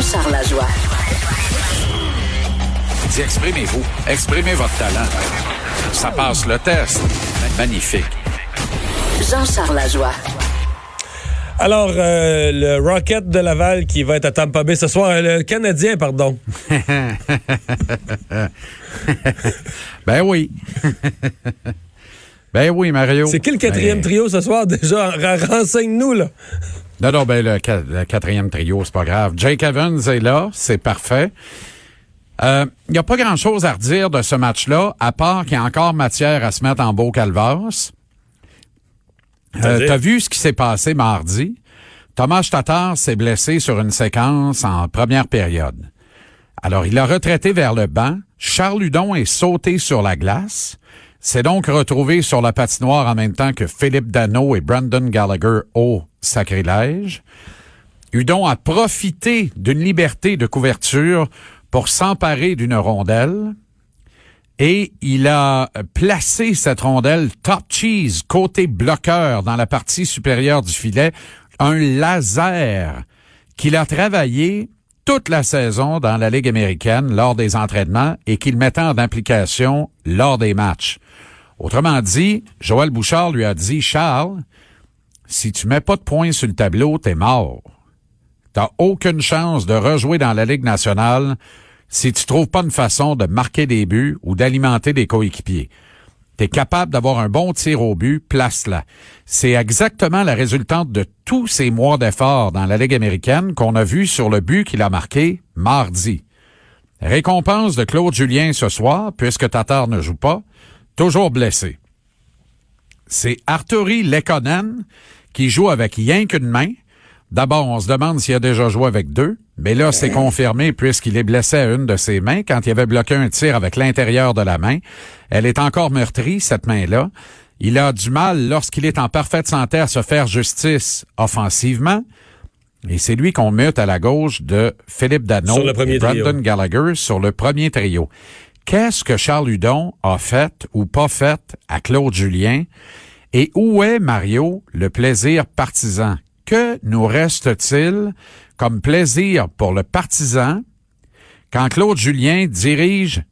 Jean-Charles Lajoie. Dis, exprimez-vous. Exprimez votre talent. Ça passe le test. Magnifique. Jean-Charles Lajoie. Alors, euh, le Rocket de Laval qui va être à Tampa Bay ce soir, euh, le Canadien, pardon. ben oui. ben oui, Mario. C'est qui le quatrième Ben, trio ce soir? Déjà? Renseigne-nous, là. Non, non, ben le, qua- le quatrième trio, c'est pas grave. Jake Evans est là, c'est parfait. Il n'y a pas grand-chose à redire de ce match-là, à part qu'il y a encore matière à se mettre en beau calvasse. Euh? T'as vu ce qui s'est passé mardi? Thomas Tatar s'est blessé sur une séquence en première période. Alors, il a retraité vers le banc. Charles Hudon est sauté sur la glace. S'est donc retrouvé sur la patinoire en même temps que Philippe Dano et Brandon Gallagher au sacrilège. Hudon a profité d'une liberté de couverture pour s'emparer d'une rondelle et il a placé cette rondelle top cheese côté bloqueur dans la partie supérieure du filet, un laser qu'il a travaillé toute la saison dans la Ligue américaine lors des entraînements et qu'il mettait en application lors des matchs. Autrement dit, Joël Bouchard lui a dit, Charles, si tu mets pas de points sur le tableau, t'es mort. T'as aucune chance de rejouer dans la Ligue nationale si tu trouves pas une façon de marquer des buts ou d'alimenter des coéquipiers. T'es capable d'avoir un bon tir au but, place-la. C'est exactement la résultante de tous ces mois d'efforts dans la Ligue américaine qu'on a vu sur le but qu'il a marqué mardi. Récompense de Claude Julien ce soir, puisque Tatar ne joue pas, toujours blessé. C'est Arturi Lekonen qui joue avec rien qu'une main. D'abord, on se demande s'il a déjà joué avec deux, mais là, c'est confirmé puisqu'il est blessé à une de ses mains quand il avait bloqué un tir avec l'intérieur de la main. Elle est encore meurtrie, cette main-là. Il a du mal, lorsqu'il est en parfaite santé, à se faire justice offensivement. Et c'est lui qu'on mute à la gauche de Philippe Dano Sur le premier et Brandon trio. Gallagher sur le premier trio. Qu'est-ce que Charles Hudon a fait ou pas fait à Claude Julien? Et où est, Mario, le plaisir partisan? Que nous reste-t-il comme plaisir pour le partisan quand Claude Julien dirige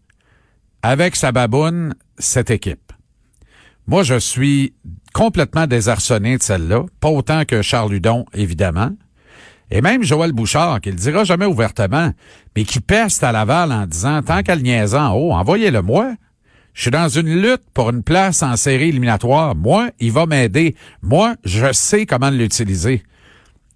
avec sa baboune cette équipe? Moi, je suis complètement désarçonné de celle-là, pas autant que Charles Hudon, évidemment. Et même Joël Bouchard, qui le dira jamais ouvertement, mais qui peste à Laval en disant, tant qu'à le niaiser en haut, envoyez-le moi. Je suis dans une lutte pour une place en série éliminatoire. Moi, il va m'aider. Moi, je sais comment l'utiliser.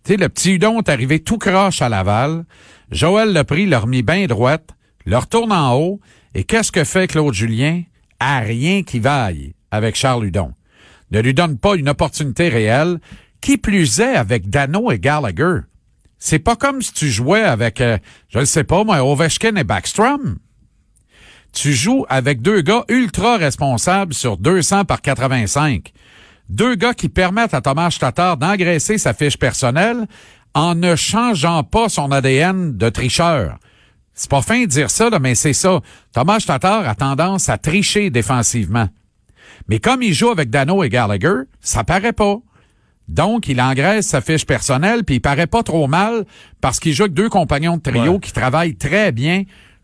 Tu sais, le petit Hudon est arrivé tout croche à Laval. Joël l'a pris, l'a remis bien droite, le retourne en haut. Et qu'est-ce que fait Claude Julien? À rien qui vaille avec Charles Hudon. Ne lui donne pas une opportunité réelle. Qui plus est avec Dano et Gallagher? C'est pas comme si tu jouais avec, euh, je ne sais pas moi, Ovechkin et Backstrom. Tu joues avec deux gars ultra responsables sur 200 par 85. Deux gars qui permettent à Thomas Tatar d'engraisser sa fiche personnelle en ne changeant pas son ADN de tricheur. C'est pas fin de dire ça, là, mais c'est ça. Thomas Tatar a tendance à tricher défensivement. Mais comme il joue avec Dano et Gallagher, ça paraît pas. Donc, il engraisse sa fiche personnelle, puis il paraît pas trop mal parce qu'il joue avec deux compagnons de trio Ouais. qui travaillent très bien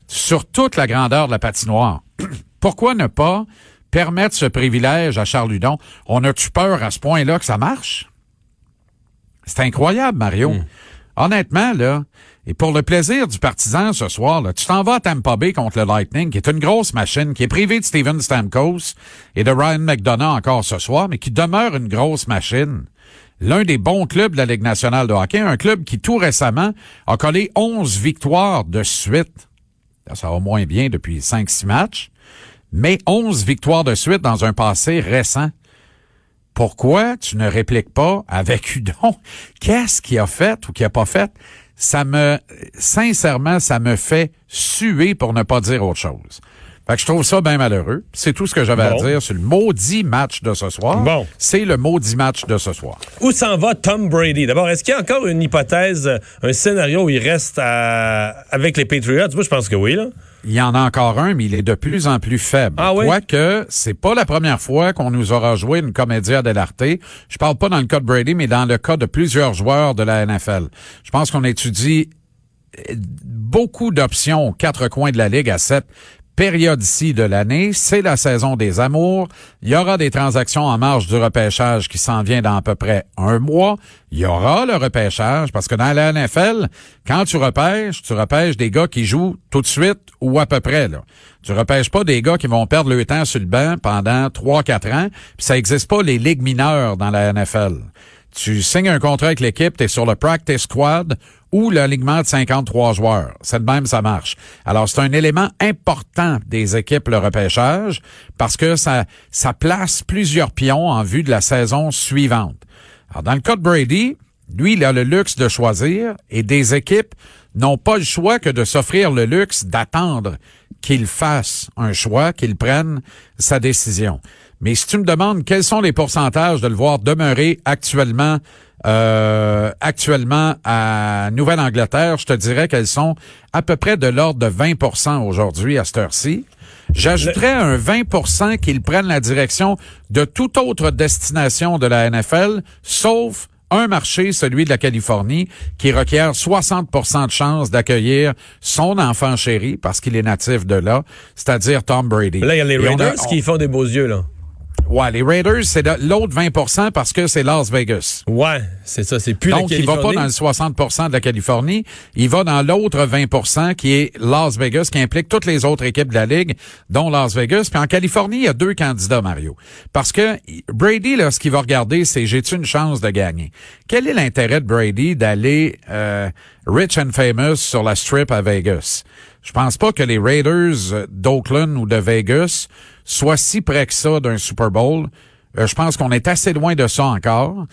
sur toute la grandeur de la patinoire. Pourquoi ne pas permettre ce privilège à Charles Hudon? On a-tu peur à ce point-là que ça marche? C'est incroyable, Mario. Honnêtement, là, et pour le plaisir du partisan ce soir, là, tu t'en vas à Tampa Bay contre le Lightning, qui est une grosse machine, qui est privée de Steven Stamkos et de Ryan McDonough encore ce soir, mais qui demeure une grosse machine. L'un des bons clubs de la Ligue nationale de hockey, un club qui tout récemment a collé 11 victoires de suite. Ça va moins bien depuis 5-6 matchs, mais 11 victoires de suite dans un passé récent. Pourquoi tu ne répliques pas avec Hudon? Qu'est-ce qu'il a fait ou qu'il a pas fait? Ça me, sincèrement, ça me fait suer pour ne pas dire autre chose. Fait que je trouve ça bien malheureux. C'est tout ce que j'avais à dire sur le maudit match de ce soir. Bon. C'est le maudit match de ce soir. Où s'en va Tom Brady? D'abord, est-ce qu'il y a encore une hypothèse, un scénario où il reste avec les Patriots? Moi, je pense que oui. Il y en a encore un, mais il est de plus en plus faible. Ah oui? Quoique, c'est pas la première fois qu'on nous aura joué une comédia dell'arte. Je parle pas dans le cas de Brady, mais dans le cas de plusieurs joueurs de la NFL. Je pense qu'on étudie euh, beaucoup d'options aux quatre coins de la Ligue à 7, période-ci de l'année. C'est la saison des amours. Il y aura des transactions en marge du repêchage qui s'en vient dans à peu près un mois. Il y aura le repêchage parce que dans la NFL, quand tu repêches, tu repêches des gars qui jouent tout de suite ou à peu près. Là. Tu repêches pas des gars qui vont perdre le temps sur le banc pendant 3-4 ans. Ça n'existe pas les ligues mineures dans la NFL. Tu signes un contrat avec l'équipe, tu es sur le practice squad ou l'alignement de 53 joueurs. C'est de même, ça marche. Alors, c'est un élément important des équipes, le repêchage, parce que ça, ça place plusieurs pions en vue de la saison suivante. Alors, dans le cas de Brady, lui, il a le luxe de choisir et des équipes n'ont pas le choix que de s'offrir le luxe d'attendre qu'il fasse un choix, qu'il prenne sa décision. Mais si tu me demandes quels sont les pourcentages de le voir demeurer actuellement euh, actuellement à Nouvelle-Angleterre, je te dirais qu'elles sont à peu près de l'ordre de 20% aujourd'hui à cette heure-ci. J'ajouterais un 20% qu'ils prennent la direction de toute autre destination de la NFL, sauf un marché, celui de la Californie, qui requiert 60% de chances d'accueillir son enfant chéri, parce qu'il est natif de là, c'est-à-dire Tom Brady. Là, il y a les Raiders qui font des beaux yeux, là. Ouais, les Raiders, c'est l'autre 20% parce que c'est Las Vegas. Ouais, c'est ça, c'est plus Donc, la il va pas dans le 60% de la Californie, il va dans l'autre 20% qui est Las Vegas, qui implique toutes les autres équipes de la Ligue, dont Las Vegas. Puis en Californie, il y a deux candidats, Mario. Parce que Brady, là, ce qu'il va regarder, c'est j'ai-tu une chance de gagner? Quel est l'intérêt de Brady d'aller euh, rich and famous sur la strip à Vegas? Je pense pas que les Raiders d'Oakland ou de Vegas soit si près que ça d'un Super Bowl. Euh, je pense qu'on est assez loin de ça encore.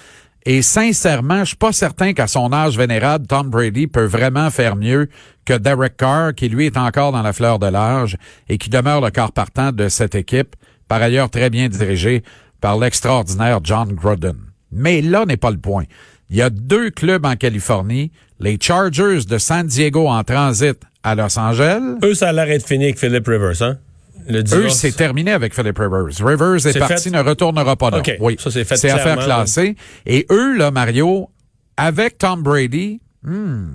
Et sincèrement, je suis pas certain qu'à son âge vénérable, Tom Brady peut vraiment faire mieux que Derek Carr, qui lui est encore dans la fleur de l'âge et qui demeure le corps partant de cette équipe, par ailleurs très bien dirigé par l'extraordinaire John Gruden. Mais là n'est pas le point. Il y a deux clubs en Californie, les Chargers de San Diego en transit à Los Angeles. Eux, ça a l'air d'être fini avec Philip Rivers, hein? Eux, c'est terminé avec Philip Rivers. Rivers est, parti, ne retournera pas là. Oui, ça c'est fait. C'est affaire classée. Et eux, là, Mario, avec Tom Brady, hmm,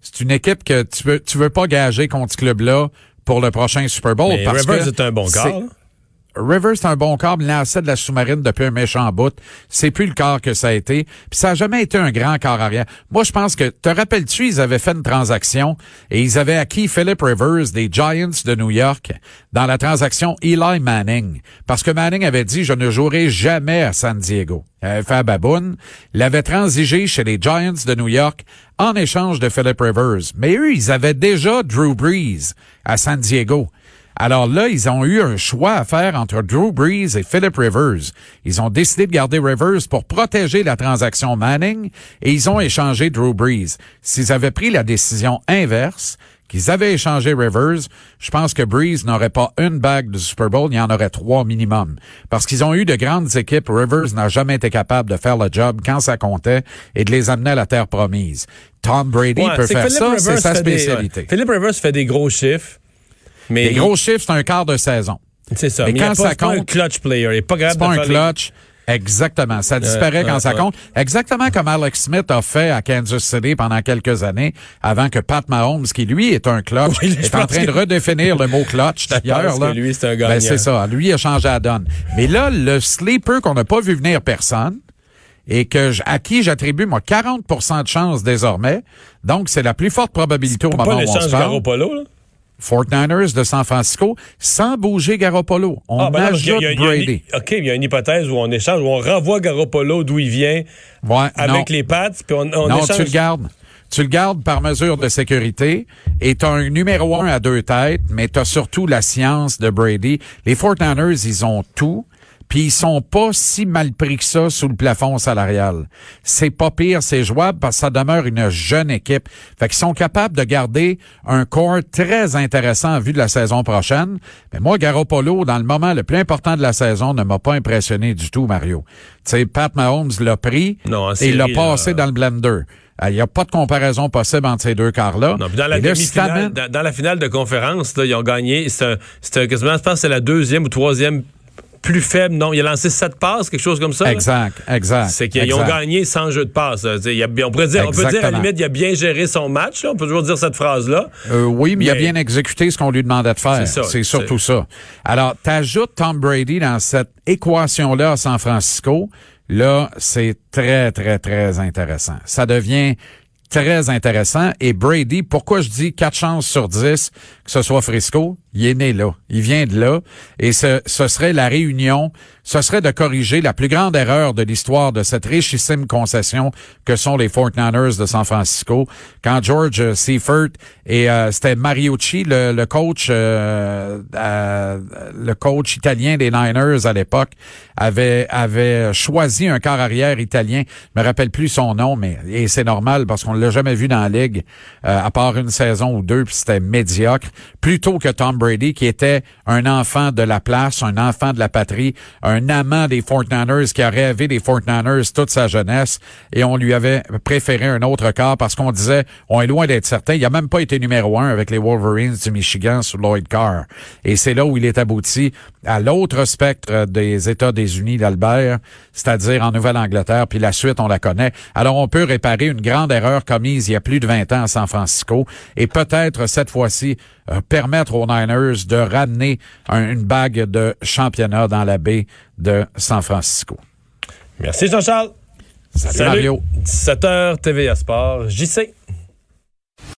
c'est une équipe que tu veux, tu veux pas gager contre ce club-là pour le prochain Super Bowl. Mais Rivers est un bon gars. Rivers, c'est un bon corps, mais lancé de la sous-marine depuis un méchant bout. C'est plus le corps que ça a été. Puis ça a jamais été un grand corps arrière. Moi, je pense que, te rappelles-tu, ils avaient fait une transaction et ils avaient acquis Philip Rivers des Giants de New York dans la transaction Eli Manning. Parce que Manning avait dit, je ne jouerai jamais à San Diego. Il avait fait. Il transigé chez les Giants de New York en échange de Philip Rivers. Mais eux, ils avaient déjà Drew Brees à San Diego. Alors là, ils ont eu un choix à faire entre Drew Brees et Philip Rivers. Ils ont décidé de garder Rivers pour protéger la transaction Manning et ils ont échangé Drew Brees. S'ils avaient pris la décision inverse, qu'ils avaient échangé Rivers, je pense que Breeze n'aurait pas une bague de Super Bowl, il y en aurait trois minimum. Parce qu'ils ont eu de grandes équipes. Rivers n'a jamais été capable de faire le job quand ça comptait et de les amener à la terre promise. Tom Brady peut faire ça, c'est sa spécialité. Philip Rivers fait des gros chiffres. Mais les gros chiffres, c'est un quart de saison. C'est ça. Mais, quand ça compte, pas un clutch player. Il est pas grave. C'est pas un clutch. Exactement. Ça disparaît quand ça compte. Exactement comme Alex Smith a fait à Kansas City pendant quelques années, avant que Pat Mahomes, qui lui est un clutch, est en train de redéfinir le mot clutch d'ailleurs. Là. lui, c'est un gagnant. Ben, c'est ça. Lui, il a changé la donne. Mais là, le sleeper qu'on n'a pas vu venir personne, et que à qui j'attribue moi 40% de chance désormais. Donc c'est la plus forte probabilité au moment où on se parle. là? 49ers de San Francisco sans bouger Garoppolo. On ah, ben ajoute Brady. OK, il y a une hypothèse où on échange, où on renvoie Garoppolo d'où il vient avec les pattes, puis on, on non, tu le gardes. Tu le gardes par mesure de sécurité et tu as un numéro un à deux têtes, mais tu as surtout la science de Brady. Les 49ers, ils ont tout puis ils sont pas si mal pris que ça sous le plafond salarial. C'est pas pire, c'est jouable parce que ça demeure une jeune équipe. Fait qu'ils sont capables de garder un corps très intéressant en vue de la saison prochaine. Mais moi, Garoppolo, dans le moment le plus important de la saison, ne m'a pas impressionné du tout, Mario. Tu sais, Pat Mahomes l'a pris et il l'a passé dans le blender. Il n'y a pas de comparaison possible entre ces deux quarts-là. Dans la, dans, la finale de conférence, là, ils ont gagné. C'est quasiment, je pense, c'est la deuxième ou troisième plus faible. Non, il a lancé sept passes, quelque chose comme ça. Exact, exact. C'est qu'ils ont gagné sans jeu de passe. on pourrait dire, on peut dire à la limite, il a bien géré son match. On peut toujours dire cette phrase-là. Euh, oui, mais, il a bien exécuté ce qu'on lui demandait de faire. C'est surtout ça. Alors, t'ajoutes Tom Brady dans cette équation-là à San Francisco. Là, c'est très, très, très intéressant. Ça devient très intéressant. Et Brady, pourquoi je dis 4 chances sur 10 que ce soit Frisco? Il est né là. Il vient de là. Et ce, ce serait la réunion, ce serait de corriger la plus grande erreur de l'histoire de cette richissime concession que sont les 49ers de San Francisco. Quand George Seifert et euh, c'était Mariucci, le, le coach, euh, euh, le coach italien des Niners à l'époque, avait, avait choisi un quart arrière italien. Je me rappelle plus son nom, mais et c'est normal parce qu'on l'a jamais vu dans la ligue, à part une saison ou deux, puis c'était médiocre. Plutôt que Tom Brady, qui était un enfant de la place, un enfant de la patrie, un amant des 49ers, qui a rêvé des 49ers toute sa jeunesse, et on lui avait préféré un autre corps parce qu'on disait, on est loin d'être certain. Il a même pas été numéro un avec les Wolverines du Michigan sous Lloyd Carr. Et c'est là où il est abouti à l'autre spectre des États-Unis d'Albert, c'est-à-dire en Nouvelle-Angleterre, puis la suite, on la connaît. Alors, on peut réparer une grande erreur commise il y a plus de 20 ans à San Francisco, et peut-être cette fois-ci euh, permettre aux Niners de ramener une bague de championnat dans la baie de San Francisco. Merci Jean-Charles. Salut, Salut. Mario. 17h TVA Sport. JC.